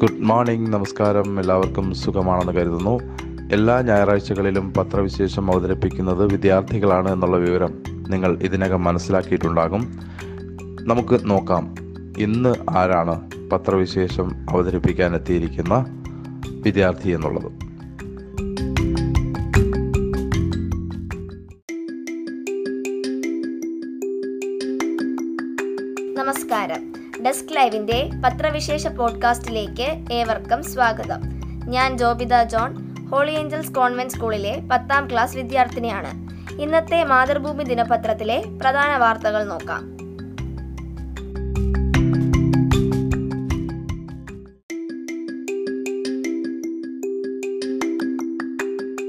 Good morning നമസ്കാരം. എല്ലാവർക്കും സുഖമാണെന്ന് കരുതുന്നു. എല്ലാ ഞായറാഴ്ചകളിലും പത്രവിശേഷം അവതരിപ്പിക്കുന്നത് വിദ്യാർത്ഥികളാണ് എന്നുള്ള വിവരം നിങ്ങൾ ഇതിനകം മനസ്സിലാക്കിയിട്ടുണ്ടാകും. നമുക്ക് നോക്കാം. ഇന്ന് ആരാണ് പത്രവിശേഷം അവതരിപ്പിക്കാൻ എത്തിയിരിക്കുന്ന വിദ്യാർത്ഥി എന്നുള്ളത്? നമസ്കാരം. ഡെസ്ക് ലൈവിന്റെ പത്രവിശേഷ പോഡ്കാസ്റ്റിലേക്ക് ഏവർക്കും സ്വാഗതം. ഞാൻ Jobitha John Holy Angels Convent സ്കൂളിലെ പത്താം ക്ലാസ് വിദ്യാർത്ഥിനിയാണ്. ഇന്നത്തെ മാതൃഭൂമി ദിനപത്രത്തിലെ പ്രധാന വാർത്തകൾ നോക്കാം.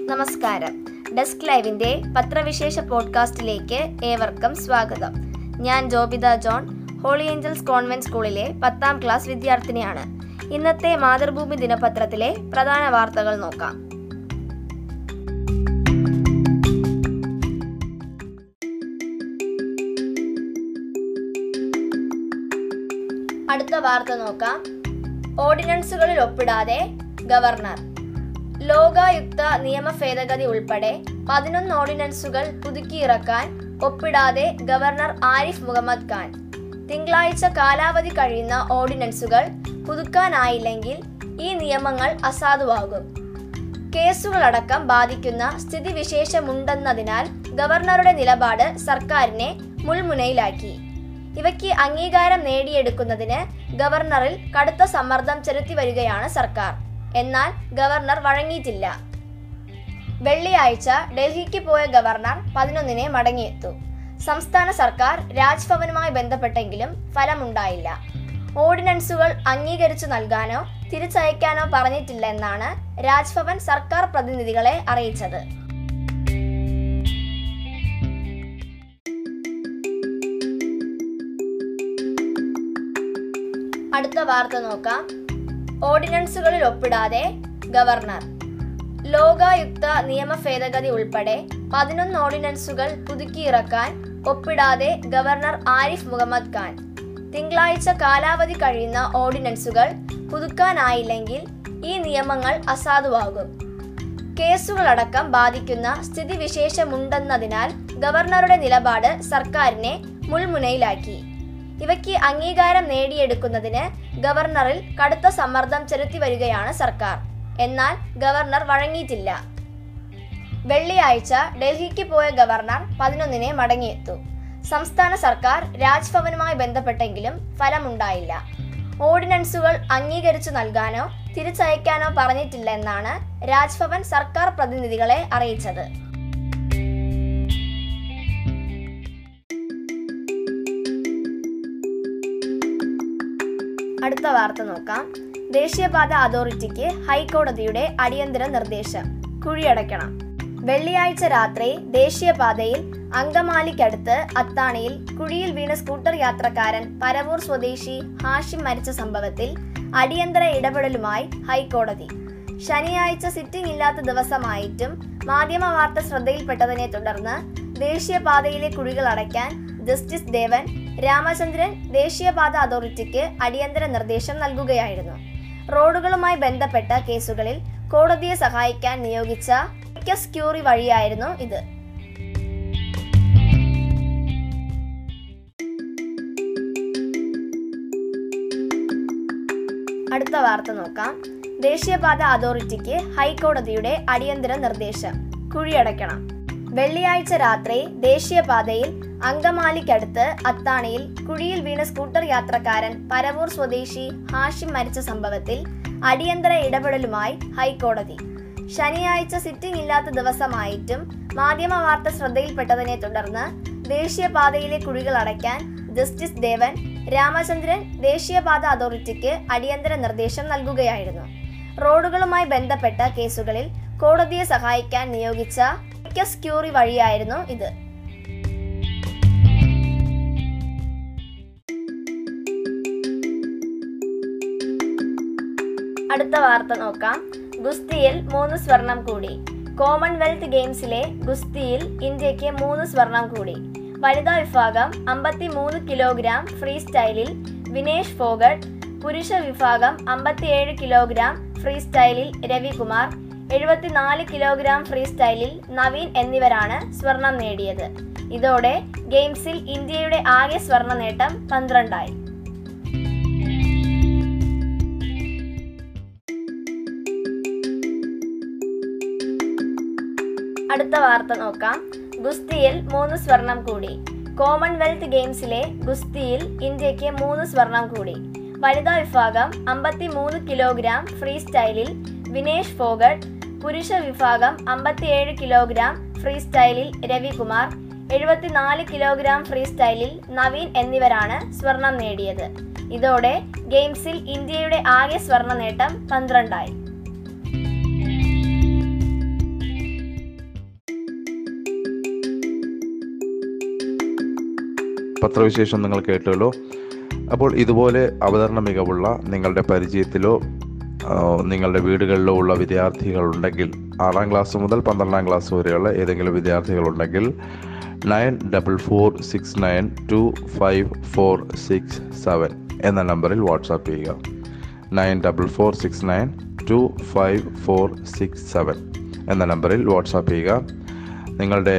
നമസ്കാരം. ഡെസ്ക് ലൈവിന്റെ പത്രവിശേഷ പോഡ്കാസ്റ്റിലേക്ക് ഏവർക്കും സ്വാഗതം. ഞാൻ Jobitha John Holy Angels Convent സ്കൂളിലെ പത്താം ക്ലാസ് വിദ്യാർത്ഥിനിയാണ്. ഇന്നത്തെ മാതൃഭൂമി ദിനപത്രത്തിലെ പ്രധാന വാർത്തകൾ നോക്കാം. അടുത്ത വാർത്ത നോക്കാം. ഓർഡിനൻസുകളിൽ ഒപ്പിടാതെ ഗവർണർ. ലോകായുക്ത നിയമ ഭേദഗതി ഉൾപ്പെടെ പതിനൊന്ന് ഓർഡിനൻസുകൾ പുതുക്കിയിറക്കാൻ ഒപ്പിടാതെ ഗവർണർ ആരിഫ് മുഹമ്മദ് ഖാൻ. തിങ്കളാഴ്ച കാലാവധി കഴിയുന്ന ഓർഡിനൻസുകൾ പുതുക്കാനായില്ലെങ്കിൽ ഈ നിയമങ്ങൾ അസാധുവാകും. കേസുകളടക്കം ബാധിക്കുന്ന സ്ഥിതിവിശേഷമുണ്ടെന്നതിനാൽ ഗവർണറുടെ നിലപാട് സർക്കാരിനെ മുൾമുനയിലാക്കി. ഇവയ്ക്ക് അംഗീകാരം നേടിയെടുക്കുന്നതിന് ഗവർണറിൽ കടുത്ത സമ്മർദ്ദം ചെലുത്തി വരികയാണ് സർക്കാർ. എന്നാൽ ഗവർണർ വഴങ്ങിയിട്ടില്ല. വെള്ളിയാഴ്ച ഡൽഹിക്ക് പോയ ഗവർണർ പതിനൊന്നിനെ മടങ്ങിയെത്തു. സംസ്ഥാന സർക്കാർ രാജ്ഭവനുമായി ബന്ധപ്പെട്ടെങ്കിലും ഫലമുണ്ടായില്ല. ഓർഡിനൻസുകൾ അംഗീകരിച്ചു നൽകാനോ തിരിച്ചയക്കാനോ പറഞ്ഞിട്ടില്ല എന്നാണ് രാജ്ഭവൻ സർക്കാർ പ്രതിനിധികളെ അറിയിച്ചത്. അടുത്ത വാർത്ത നോക്കാം. ഓർഡിനൻസുകളിൽ ഒപ്പിടാതെ ഗവർണർ. ലോകായുക്ത നിയമ ഭേദഗതി ഉൾപ്പെടെ പതിനൊന്ന് ഓർഡിനൻസുകൾ പുതുക്കിയിറക്കാൻ ഒപ്പിടാതെ ഗവർണർ ആരിഫ് മുഹമ്മദ് ഖാൻ. തിങ്കളാഴ്ച കാലാവധി കഴിയുന്ന ഓർഡിനൻസുകൾ പുതുക്കാനായില്ലെങ്കിൽ ഈ നിയമങ്ങൾ അസാധുവാകും. കേസുകളടക്കം ബാധിക്കുന്ന സ്ഥിതിവിശേഷമുണ്ടെന്നതിനാൽ ഗവർണറുടെ നിലപാട് സർക്കാരിനെ മുൾമുനയിലാക്കി. ഇവയ്ക്ക് അംഗീകാരം നേടിയെടുക്കുന്നതിന് ഗവർണറിൽ കടുത്ത സമ്മർദ്ദം ചെലുത്തി വരികയാണ് സർക്കാർ. എന്നാൽ ഗവർണർ വഴങ്ങിയിട്ടില്ല. വെള്ളിയാഴ്ച ഡൽഹിക്ക് പോയ ഗവർണർ പതിനൊന്നിനെ മടങ്ങിയെത്തു. സംസ്ഥാന സർക്കാർ രാജ്ഭവനുമായി ബന്ധപ്പെട്ടെങ്കിലും ഫലമുണ്ടായില്ല. ഓർഡിനൻസുകൾ അംഗീകരിച്ചു നൽകാനോ തിരിച്ചയക്കാനോ പറഞ്ഞിട്ടില്ല എന്നാണ് രാജ്ഭവൻ സർക്കാർ പ്രതിനിധികളെ അറിയിച്ചത്. അടുത്ത വാർത്ത നോക്കാം. ദേശീയപാത അതോറിറ്റിക്ക് ഹൈക്കോടതിയുടെ അടിയന്തര നിർദ്ദേശം. കുഴിയടയ്ക്കണം. വെള്ളിയാഴ്ച രാത്രി ദേശീയപാതയിൽ അങ്കമാലിക്കടുത്ത് അത്താണിയിൽ കുഴിയിൽ വീണ സ്കൂട്ടർ യാത്രക്കാരൻ പരവൂർ സ്വദേശി ഹാഷിം മരിച്ച സംഭവത്തിൽ അടിയന്തര ഇടപെടലുമായി ഹൈക്കോടതി. ശനിയാഴ്ച സിറ്റിംഗ് ഇല്ലാത്ത ദിവസമായിട്ടും മാധ്യമ വാർത്ത ശ്രദ്ധയിൽപ്പെട്ടതിനെ തുടർന്ന് ദേശീയപാതയിലെ കുഴികൾ അടയ്ക്കാൻ ജസ്റ്റിസ് ദേവൻ രാമചന്ദ്രൻ ദേശീയപാത അതോറിറ്റിക്ക് അടിയന്തര നിർദ്ദേശം നൽകുകയായിരുന്നു. റോഡുകളുമായി ബന്ധപ്പെട്ട കേസുകളിൽ കോടതിയെ സഹായിക്കാൻ നിയോഗിച്ച എക്കസ് ക്യൂറി വഴിയായിരുന്നു ഇത്. അടുത്ത വാർത്ത നോക്കാം. ദേശീയപാത അതോറിറ്റിക്ക് ഹൈക്കോടതിയുടെ അടിയന്തര നിർദ്ദേശം കുഴിയടയ്ക്കണം. വെള്ളിയാഴ്ച രാത്രി ദേശീയപാതയിൽ അങ്കമാലിക്കടുത്ത് അത്താണിയിൽ കുഴിയിൽ വീണ സ്കൂട്ടർ യാത്രക്കാരൻ പരവൂർ സ്വദേശി ഹാഷിം മരിച്ച സംഭവത്തിൽ അടിയന്തര ഇടപെടലുമായി ഹൈക്കോടതി. ശനിയാഴ്ച സിറ്റിംഗ് ഇല്ലാത്ത ദിവസമായിട്ടും മാധ്യമ വാർത്ത ശ്രദ്ധയിൽപ്പെട്ടതിനെ തുടർന്ന് ദേശീയപാതയിലെ കുഴികൾ അടയ്ക്കാൻ ജസ്റ്റിസ് ദേവൻ രാമചന്ദ്രൻ ദേശീയപാത അതോറിറ്റിക്ക് അടിയന്തര നിർദ്ദേശം നൽകുകയായിരുന്നു. റോഡുകളുമായി ബന്ധപ്പെട്ട കേസുകളിൽ കോടതിയെ സഹായിക്കാൻ നിയോഗിച്ച ക്യൂറി വഴിയായിരുന്നു ഇത്. അടുത്ത വാർത്ത നോക്കാം. ഗുസ്തിയിൽ മൂന്ന് സ്വർണം കൂടി. കോമൺവെൽത്ത് ഗെയിംസിലെ ഗുസ്തിയിൽ ഇന്ത്യയ്ക്ക് മൂന്ന് സ്വർണം കൂടി. വനിതാ വിഭാഗം അമ്പത്തി മൂന്ന് കിലോഗ്രാം ഫ്രീ സ്റ്റൈലിൽ വിനേഷ് ഫോഗട്ട് പുരുഷ വിഭാഗം അമ്പത്തിയേഴ് കിലോഗ്രാം ഫ്രീ സ്റ്റൈലിൽ രവികുമാർ എഴുപത്തിനാല് കിലോഗ്രാം ഫ്രീ സ്റ്റൈലിൽ നവീൻ എന്നിവരാണ് സ്വർണം നേടിയത്. ഇതോടെ ഗെയിംസിൽ ഇന്ത്യയുടെ ആകെ സ്വർണ നേട്ടം പന്ത്രണ്ടായി. അടുത്ത വാർത്ത നോക്കാം. ഗുസ്തിയിൽ മൂന്ന് സ്വർണം കൂടി. കോമൺവെൽത്ത് ഗെയിംസിലെ ഗുസ്തിയിൽ ഇന്ത്യയ്ക്ക് മൂന്ന് സ്വർണം കൂടി. വനിതാ വിഭാഗം അമ്പത്തി മൂന്ന് കിലോഗ്രാം ഫ്രീ സ്റ്റൈലിൽ വിനേഷ് ഫോഗട്ട് പുരുഷ വിഭാഗം അമ്പത്തിയേഴ് കിലോഗ്രാം ഫ്രീ സ്റ്റൈലിൽ രവികുമാർ എഴുപത്തിനാല് കിലോഗ്രാം ഫ്രീ സ്റ്റൈലിൽ നവീൻ എന്നിവരാണ് സ്വർണം നേടിയത്. ഇതോടെ ഗെയിംസിൽ ഇന്ത്യയുടെ ആകെ സ്വർണ നേട്ടം പന്ത്രണ്ടായി. പത്രവിശേഷം നിങ്ങൾ കേട്ടല്ലോ അപ്പോൾ ഇതുപോലെ അവതരണ മികവുള്ള നിങ്ങളുടെ പരിചയത്തിലോ നിങ്ങളുടെ വീടുകളിലോ ഉള്ള വിദ്യാർത്ഥികളുണ്ടെങ്കിൽ ആറാം ക്ലാസ് മുതൽ പന്ത്രണ്ടാം ക്ലാസ് വരെയുള്ള ഏതെങ്കിലും വിദ്യാർത്ഥികളുണ്ടെങ്കിൽ nine double four six nine two five four six seven എന്ന നമ്പറിൽ വാട്സാപ്പ് ചെയ്യുക. Nine double four six nine two five four six seven എന്ന നമ്പറിൽ വാട്സാപ്പ് ചെയ്യുക. നിങ്ങളുടെ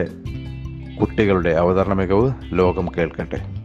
കുട്ടികളുടെ അവതരണ മികവ് ലോകം കേൾക്കട്ടെ.